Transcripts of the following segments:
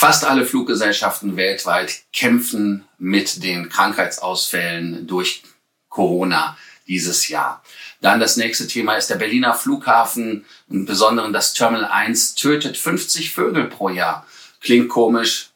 Fast alle Fluggesellschaften weltweit kämpfen mit den Krankheitsausfällen durch Corona dieses Jahr. Dann das nächste Thema ist der Berliner Flughafen, im Besonderen das Terminal 1 tötet 50 Vögel pro Jahr. Klingt komisch.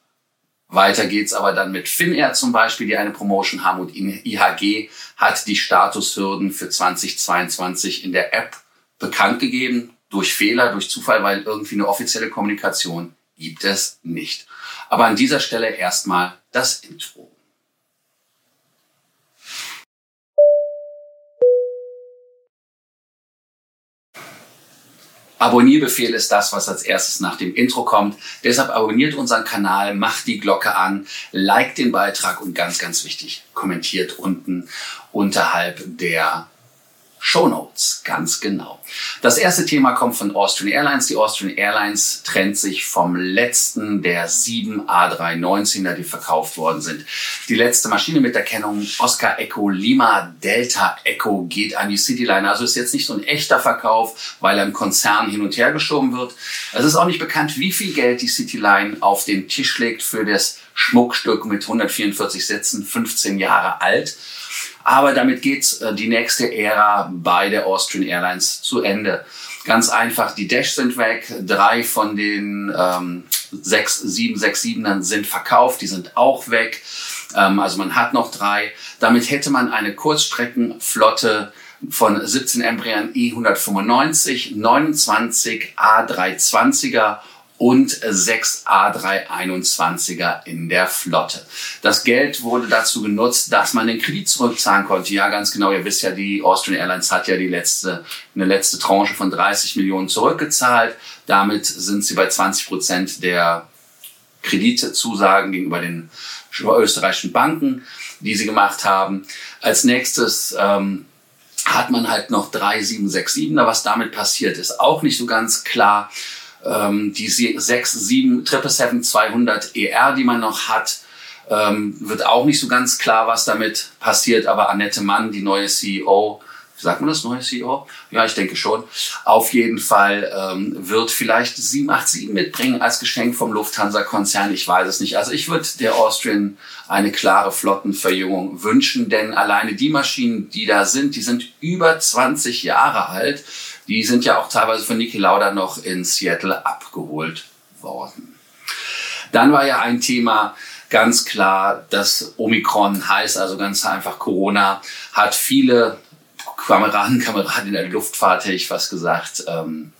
Weiter geht's aber dann mit Finnair zum Beispiel, die eine Promotion haben und IHG hat die Statushürden für 2022 in der App bekannt gegeben. Durch Fehler, durch Zufall, weil irgendwie eine offizielle Kommunikation gibt es nicht. Aber an dieser Stelle erstmal das Intro. Abonnierbefehl ist das, was als erstes nach dem Intro kommt. Deshalb abonniert unseren Kanal, macht die Glocke an, liked den Beitrag und ganz, ganz wichtig, kommentiert unten unterhalb der Show Notes, ganz genau. Das erste Thema kommt von Austrian Airlines. Die Austrian Airlines trennt sich vom letzten der sieben A319er, die verkauft worden sind. Die letzte Maschine mit der Kennung Oscar Echo Lima Delta Echo geht an die Cityline. Also ist jetzt nicht so ein echter Verkauf, weil er im Konzern hin und her geschoben wird. Es ist auch nicht bekannt, wie viel Geld die Cityline auf den Tisch legt für das Schmuckstück mit 144 Sitzen, 15 Jahre alt. Aber damit geht äh, die nächste Ära bei der Austrian Airlines zu Ende. Ganz einfach, die Dash sind weg, drei von den ähm, sechs, sieben, sechs, sieben sind verkauft, die sind auch weg. Ähm, also man hat noch drei. Damit hätte man eine Kurzstreckenflotte von 17 Embraer E195, 29 A320er und sechs A321er in der Flotte. Das Geld wurde dazu genutzt, dass man den Kredit zurückzahlen konnte. Ja, ganz genau. Ihr wisst ja, die Austrian Airlines hat ja die letzte, eine letzte Tranche von 30 Millionen zurückgezahlt. Damit sind sie bei 20 Prozent der Kreditzusagen gegenüber den österreichischen Banken, die sie gemacht haben. Als nächstes ähm, hat man halt noch drei 767er. Was damit passiert, ist auch nicht so ganz klar ähm, die 6, 7, 777-200 ER, die man noch hat, ähm, wird auch nicht so ganz klar, was damit passiert. Aber Annette Mann, die neue CEO, sagt man das, neue CEO? Ja, ich denke schon. Auf jeden Fall ähm, wird vielleicht 787 mitbringen als Geschenk vom Lufthansa-Konzern. Ich weiß es nicht. Also ich würde der Austrian eine klare Flottenverjüngung wünschen, denn alleine die Maschinen, die da sind, die sind über 20 Jahre alt. Die sind ja auch teilweise von Niki Lauda noch in Seattle abgeholt worden. Dann war ja ein Thema ganz klar, dass Omikron heißt, also ganz einfach Corona, hat viele Kameraden, Kameraden in der Luftfahrt, hätte ich fast gesagt, ähm,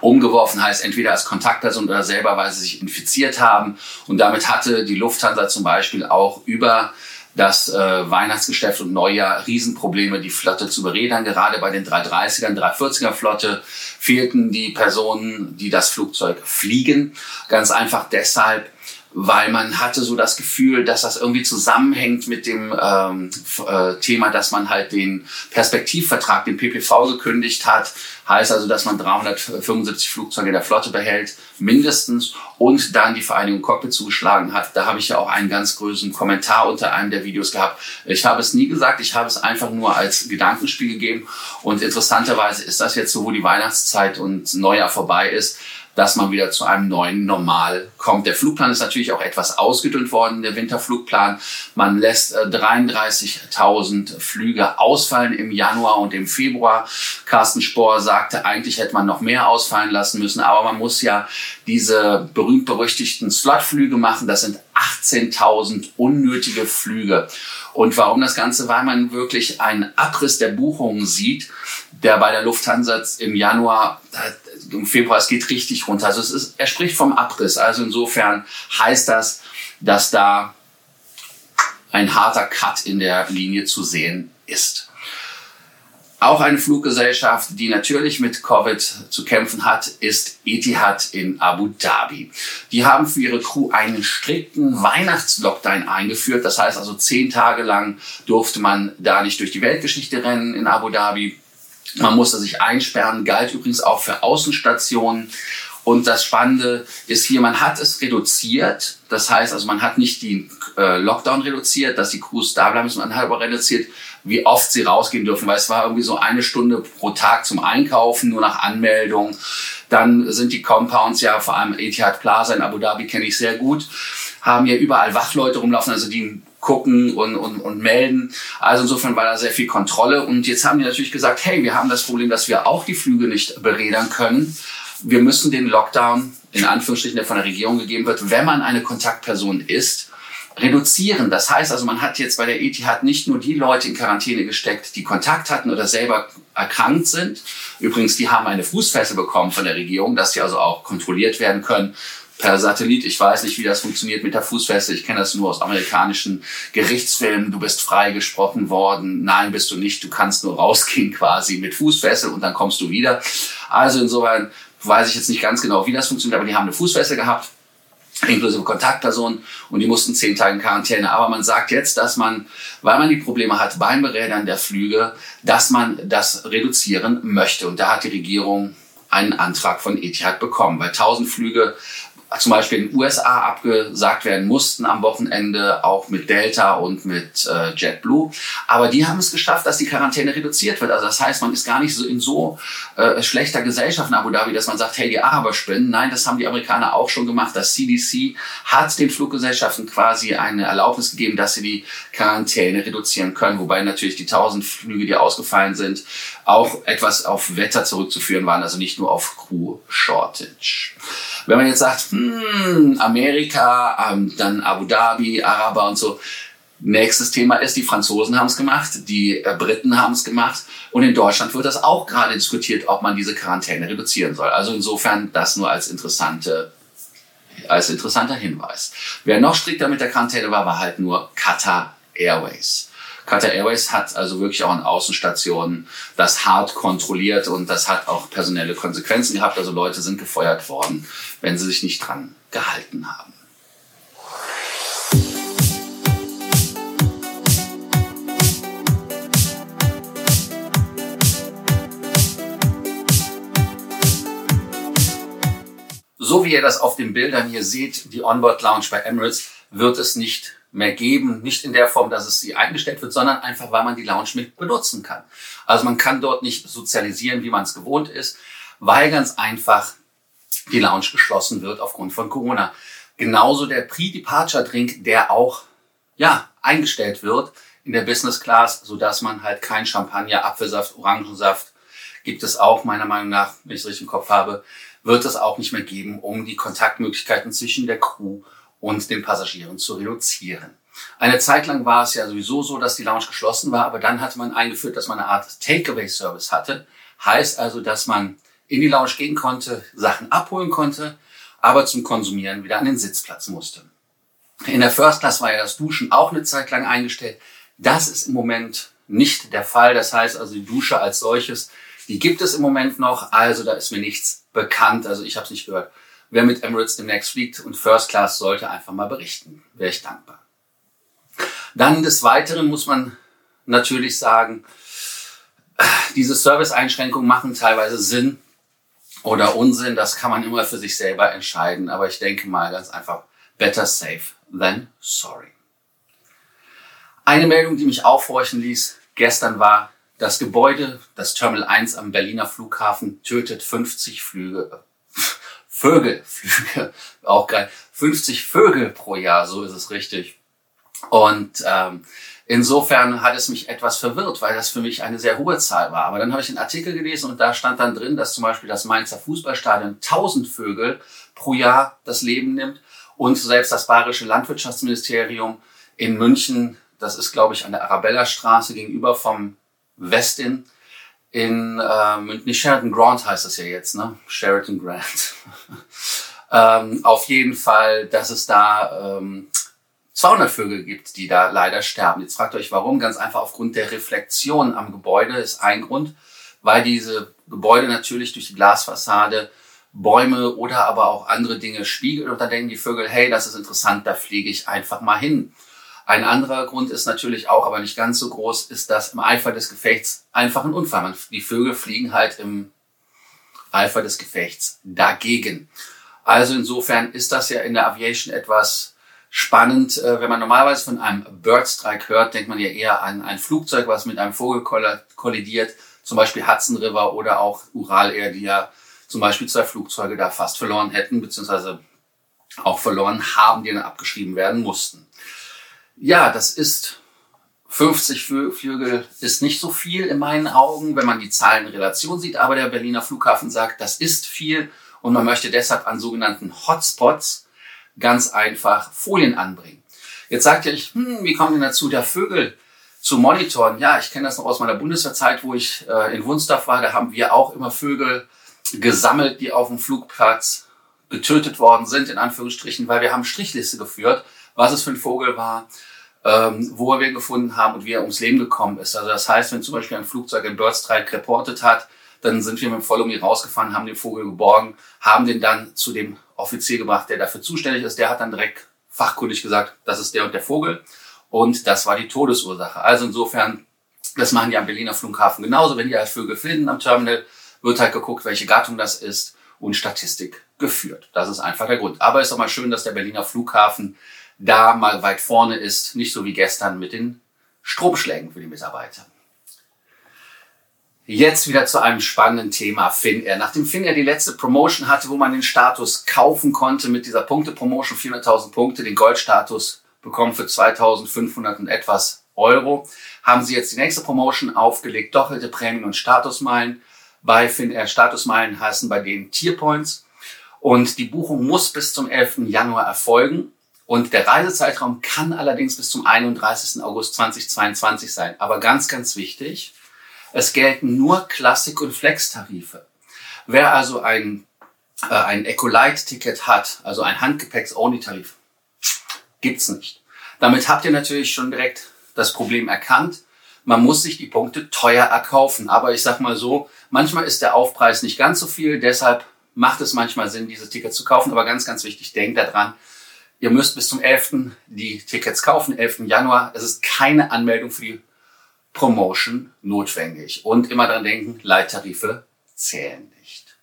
umgeworfen heißt, entweder als Kontaktperson oder selber, weil sie sich infiziert haben. Und damit hatte die Lufthansa zum Beispiel auch über das äh, Weihnachtsgeschäft und Neujahr Riesenprobleme, die Flotte zu beredern. Gerade bei den 330ern, 340er Flotte fehlten die Personen, die das Flugzeug fliegen. Ganz einfach deshalb, weil man hatte so das Gefühl, dass das irgendwie zusammenhängt mit dem ähm, äh, Thema, dass man halt den Perspektivvertrag, den PPV gekündigt hat. Heißt also, dass man 375 Flugzeuge der Flotte behält, mindestens, und dann die Vereinigung Cockpit zugeschlagen hat. Da habe ich ja auch einen ganz größeren Kommentar unter einem der Videos gehabt. Ich habe es nie gesagt, ich habe es einfach nur als Gedankenspiel gegeben. Und interessanterweise ist das jetzt so, wo die Weihnachtszeit und Neujahr vorbei ist, dass man wieder zu einem neuen Normal kommt. Der Flugplan ist natürlich auch etwas ausgedünnt worden, der Winterflugplan. Man lässt 33.000 äh, Flüge ausfallen im Januar und im Februar. Carsten Spohr sagte, eigentlich hätte man noch mehr ausfallen lassen müssen, aber man muss ja diese berühmt-berüchtigten Slotflüge machen. Das sind 18.000 unnötige Flüge. Und warum das Ganze? Weil man wirklich einen Abriss der Buchungen sieht, der bei der Lufthansa im Januar im Februar, es geht richtig runter. Also es ist, er spricht vom Abriss. Also insofern heißt das, dass da ein harter Cut in der Linie zu sehen ist. Auch eine Fluggesellschaft, die natürlich mit Covid zu kämpfen hat, ist Etihad in Abu Dhabi. Die haben für ihre Crew einen strikten Weihnachtslockdown eingeführt. Das heißt also zehn Tage lang durfte man da nicht durch die Weltgeschichte rennen in Abu Dhabi. Man musste sich einsperren, galt übrigens auch für Außenstationen. Und das Spannende ist hier, man hat es reduziert. Das heißt also, man hat nicht den äh, Lockdown reduziert, dass die Crews da bleiben müssen, man hat aber reduziert, wie oft sie rausgehen dürfen, weil es war irgendwie so eine Stunde pro Tag zum Einkaufen, nur nach Anmeldung. Dann sind die Compounds ja vor allem Etihad Plaza in Abu Dhabi kenne ich sehr gut, haben ja überall Wachleute rumlaufen, also die gucken und, und, und melden. Also insofern war da sehr viel Kontrolle. Und jetzt haben die natürlich gesagt, hey, wir haben das Problem, dass wir auch die Flüge nicht berädern können. Wir müssen den Lockdown, in Anführungsstrichen, der von der Regierung gegeben wird, wenn man eine Kontaktperson ist, reduzieren. Das heißt also, man hat jetzt bei der Etihad nicht nur die Leute in Quarantäne gesteckt, die Kontakt hatten oder selber erkrankt sind. Übrigens, die haben eine Fußfessel bekommen von der Regierung, dass sie also auch kontrolliert werden können per Satellit. Ich weiß nicht, wie das funktioniert mit der Fußfessel. Ich kenne das nur aus amerikanischen Gerichtsfilmen. Du bist freigesprochen worden. Nein, bist du nicht. Du kannst nur rausgehen quasi mit Fußfessel und dann kommst du wieder. Also insofern weiß ich jetzt nicht ganz genau, wie das funktioniert, aber die haben eine Fußfessel gehabt inklusive Kontaktpersonen und die mussten zehn Tage in Quarantäne. Aber man sagt jetzt, dass man, weil man die Probleme hat beim Berädern der Flüge, dass man das reduzieren möchte. Und da hat die Regierung einen Antrag von Etihad bekommen, weil 1000 Flüge zum Beispiel in den USA abgesagt werden mussten am Wochenende, auch mit Delta und mit äh, JetBlue. Aber die haben es geschafft, dass die Quarantäne reduziert wird. Also das heißt, man ist gar nicht so in so äh, schlechter Gesellschaft in Abu Dhabi, dass man sagt, hey, die Araber spinnen. Nein, das haben die Amerikaner auch schon gemacht. Das CDC hat den Fluggesellschaften quasi eine Erlaubnis gegeben, dass sie die Quarantäne reduzieren können. Wobei natürlich die 1000 Flüge, die ausgefallen sind, auch etwas auf Wetter zurückzuführen waren, also nicht nur auf Crew Shortage. Wenn man jetzt sagt, hm, Amerika, ähm, dann Abu Dhabi, Araber und so, Nächstes Thema ist, die Franzosen haben es gemacht, die äh, Briten haben es gemacht und in Deutschland wird das auch gerade diskutiert, ob man diese Quarantäne reduzieren soll. Also insofern das nur als interessante als interessanter Hinweis. Wer noch strikter mit der Quarantäne war, war halt nur Qatar Airways. Qatar Airways hat also wirklich auch in Außenstationen das hart kontrolliert und das hat auch personelle Konsequenzen gehabt. Also Leute sind gefeuert worden, wenn sie sich nicht dran gehalten haben. So wie ihr das auf den Bildern hier seht, die Onboard Lounge bei Emirates wird es nicht mehr geben. Nicht in der Form, dass es sie eingestellt wird, sondern einfach, weil man die Lounge mit benutzen kann. Also man kann dort nicht sozialisieren, wie man es gewohnt ist, weil ganz einfach die Lounge geschlossen wird aufgrund von Corona. Genauso der Pre-Departure-Drink, der auch, ja, eingestellt wird in der Business Class, so dass man halt kein Champagner, Apfelsaft, Orangensaft gibt es auch meiner Meinung nach, wenn ich es richtig im Kopf habe, wird es auch nicht mehr geben, um die Kontaktmöglichkeiten zwischen der Crew und den Passagieren zu reduzieren. Eine Zeit lang war es ja sowieso so, dass die Lounge geschlossen war, aber dann hatte man eingeführt, dass man eine Art Takeaway-Service hatte. Heißt also, dass man in die Lounge gehen konnte, Sachen abholen konnte, aber zum Konsumieren wieder an den Sitzplatz musste. In der First Class war ja das Duschen auch eine Zeit lang eingestellt. Das ist im Moment nicht der Fall. Das heißt also, die Dusche als solches, die gibt es im Moment noch. Also da ist mir nichts bekannt. Also ich habe es nicht gehört. Wer mit Emirates demnächst fliegt und First Class sollte einfach mal berichten. Wäre ich dankbar. Dann des Weiteren muss man natürlich sagen, diese Service-Einschränkungen machen teilweise Sinn oder Unsinn. Das kann man immer für sich selber entscheiden. Aber ich denke mal ganz einfach, better safe than sorry. Eine Meldung, die mich aufhorchen ließ, gestern war, das Gebäude, das Terminal 1 am Berliner Flughafen tötet 50 Flüge, Vögelflüge, auch geil. 50 Vögel pro Jahr, so ist es richtig. Und ähm, insofern hat es mich etwas verwirrt, weil das für mich eine sehr hohe Zahl war. Aber dann habe ich einen Artikel gelesen und da stand dann drin, dass zum Beispiel das Mainzer Fußballstadion 1000 Vögel pro Jahr das Leben nimmt und selbst das Bayerische Landwirtschaftsministerium in München, das ist glaube ich an der Arabella Straße gegenüber vom Westin, in äh, nicht Sheraton Grant heißt es ja jetzt, ne? Sheraton Grant. ähm, auf jeden Fall, dass es da ähm, 200 Vögel gibt, die da leider sterben. Jetzt fragt euch, warum? Ganz einfach aufgrund der Reflexion am Gebäude ist ein Grund, weil diese Gebäude natürlich durch die Glasfassade Bäume oder aber auch andere Dinge spiegeln und da denken die Vögel, hey, das ist interessant, da fliege ich einfach mal hin. Ein anderer Grund ist natürlich auch, aber nicht ganz so groß, ist, dass im Eifer des Gefechts einfach ein Unfall. Die Vögel fliegen halt im Eifer des Gefechts dagegen. Also insofern ist das ja in der Aviation etwas spannend. Äh, wenn man normalerweise von einem Birdstrike hört, denkt man ja eher an ein Flugzeug, was mit einem Vogel kollidiert, zum Beispiel Hudson River oder auch Ural Air, die ja zum Beispiel zwei Flugzeuge da fast verloren hätten, beziehungsweise auch verloren haben, die dann abgeschrieben werden mussten. Ja, das ist 50 Flügel ist nicht so viel in meinen Augen, wenn man die Zahlen in Relation sieht, aber der Berliner Flughafen sagt, das ist viel und man möchte deshalb an sogenannten Hotspots ganz einfach Folien anbringen. Jetzt sagt ihr, hm, wie kommt denn dazu, der Vögel zu monitoren? Ja, ich kenne das noch aus meiner Bundeswehrzeit, wo ich äh, in Wunsdorf war, da haben wir auch immer Vögel gesammelt, die auf dem Flugplatz getötet worden sind, in Anführungsstrichen, weil wir haben Strichliste geführt, was es für ein Vogel war, ähm, wo wir gefunden haben und wie er ums Leben gekommen ist. Also das heißt, wenn zum Beispiel ein Flugzeug in Birdstrike reportet hat, dann sind wir mit dem Volumi rausgefahren, haben den Vogel geborgen, haben den dann zu dem Offizier gebracht, der dafür zuständig ist. Der hat dann direkt fachkundig gesagt, das ist der und der Vogel. Und das war die Todesursache. Also insofern, das machen die am Berliner Flughafen genauso. Wenn die halt Vögel finden am Terminal, wird halt geguckt, welche Gattung das ist und Statistik geführt. Das ist einfach der Grund. Aber es ist auch mal schön, dass der Berliner Flughafen da mal weit vorne ist, nicht so wie gestern mit den Stromschlägen für die Mitarbeiter. Jetzt wieder zu einem spannenden Thema Finnair. Nachdem Finnair die letzte Promotion hatte, wo man den Status kaufen konnte mit dieser Punkte-Promotion, 400.000 Punkte, den Goldstatus bekommen für 2.500 und etwas Euro, haben sie jetzt die nächste Promotion aufgelegt, doppelte Prämien und Statusmeilen. Bei Finnair Statusmeilen heißen bei denen Tierpoints. Und die Buchung muss bis zum 11. Januar erfolgen. Und der Reisezeitraum kann allerdings bis zum 31. August 2022 sein. Aber ganz, ganz wichtig, es gelten nur Klassik- und Flex-Tarife. Wer also ein, äh, ein Ecolite-Ticket hat, also ein Handgepäcks-Only-Tarif, gibt's nicht. Damit habt ihr natürlich schon direkt das Problem erkannt. Man muss sich die Punkte teuer erkaufen. Aber ich sag mal so, manchmal ist der Aufpreis nicht ganz so viel. Deshalb macht es manchmal Sinn, diese Tickets zu kaufen. Aber ganz, ganz wichtig, denkt daran, Ihr müsst bis zum 11. die Tickets kaufen, 11. Januar. Es ist keine Anmeldung für die Promotion notwendig. Und immer dran denken, Leittarife zählen nicht.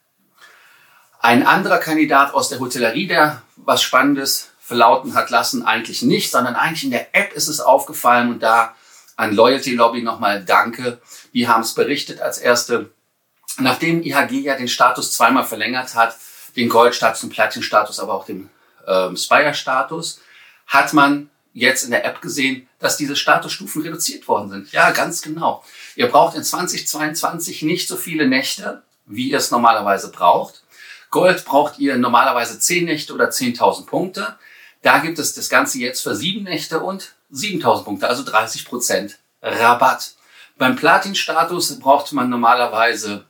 Ein anderer Kandidat aus der Hotellerie, der was Spannendes verlauten hat lassen, eigentlich nicht, sondern eigentlich in der App ist es aufgefallen und da an Loyalty Lobby nochmal Danke. Die haben es berichtet als erste. Nachdem IHG ja den Status zweimal verlängert hat, den Goldstatus, den Platin-Status, aber auch den ähm, Spire-Status, hat man jetzt in der App gesehen, dass diese Statusstufen reduziert worden sind. Ja, ganz genau. Ihr braucht in 2022 nicht so viele Nächte, wie ihr es normalerweise braucht. Gold braucht ihr normalerweise 10 Nächte oder 10.000 Punkte. Da gibt es das Ganze jetzt für 7 Nächte und 7.000 Punkte, also 30 Prozent Rabatt. Beim Platin-Status braucht man normalerweise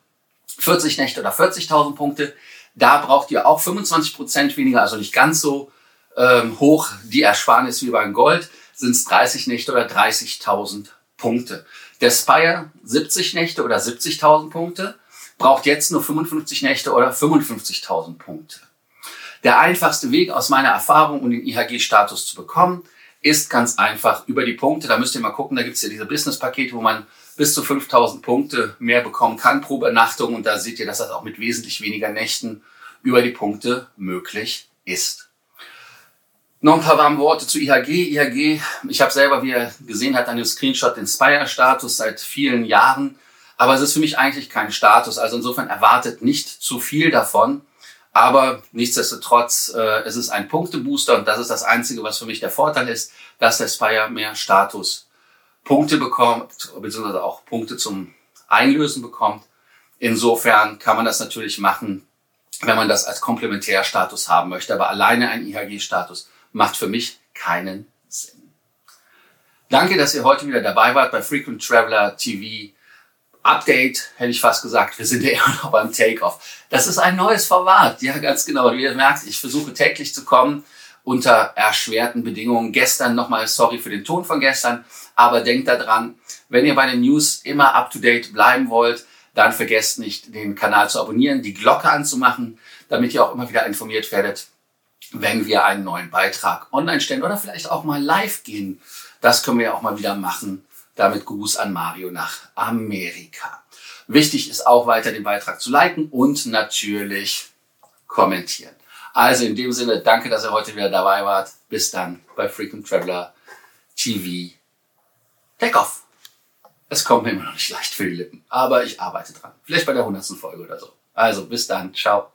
40 Nächte oder 40.000 Punkte. Da braucht ihr auch 25 Prozent weniger, also nicht ganz so ähm, hoch die Ersparnis wie beim Gold, sind es 30 Nächte oder 30.000 Punkte. Der Spire 70 Nächte oder 70.000 Punkte braucht jetzt nur 55 Nächte oder 55.000 Punkte. Der einfachste Weg aus meiner Erfahrung, um den IHG-Status zu bekommen, ist ganz einfach über die Punkte. Da müsst ihr mal gucken, da gibt es ja diese Business-Pakete, wo man bis zu 5000 Punkte mehr bekommen kann pro Übernachtung. Und da seht ihr, dass das auch mit wesentlich weniger Nächten über die Punkte möglich ist. Noch ein paar warme Worte zu IHG. IHG, ich habe selber, wie ihr gesehen habt, einen Screenshot den Spire-Status seit vielen Jahren. Aber es ist für mich eigentlich kein Status. Also insofern erwartet nicht zu viel davon. Aber nichtsdestotrotz, äh, es ist ein Punktebooster und das ist das Einzige, was für mich der Vorteil ist, dass der Spire mehr Statuspunkte bekommt, beziehungsweise auch Punkte zum Einlösen bekommt. Insofern kann man das natürlich machen, wenn man das als Komplementärstatus haben möchte. Aber alleine ein IHG-Status macht für mich keinen Sinn. Danke, dass ihr heute wieder dabei wart bei Frequent Traveler TV. Update, hätte ich fast gesagt. Wir sind ja immer noch beim Takeoff. Das ist ein neues Format. Ja, ganz genau. Wie ihr merkt, ich versuche täglich zu kommen unter erschwerten Bedingungen. Gestern nochmal sorry für den Ton von gestern, aber denkt daran, wenn ihr bei den News immer up to date bleiben wollt, dann vergesst nicht, den Kanal zu abonnieren, die Glocke anzumachen, damit ihr auch immer wieder informiert werdet, wenn wir einen neuen Beitrag online stellen oder vielleicht auch mal live gehen. Das können wir ja auch mal wieder machen. Damit Gruß an Mario nach Amerika. Wichtig ist auch weiter den Beitrag zu liken und natürlich kommentieren. Also in dem Sinne, danke, dass ihr heute wieder dabei wart. Bis dann bei Frequent Traveler TV. Take off. Es kommt mir immer noch nicht leicht für die Lippen, aber ich arbeite dran. Vielleicht bei der hundertsten Folge oder so. Also bis dann. Ciao.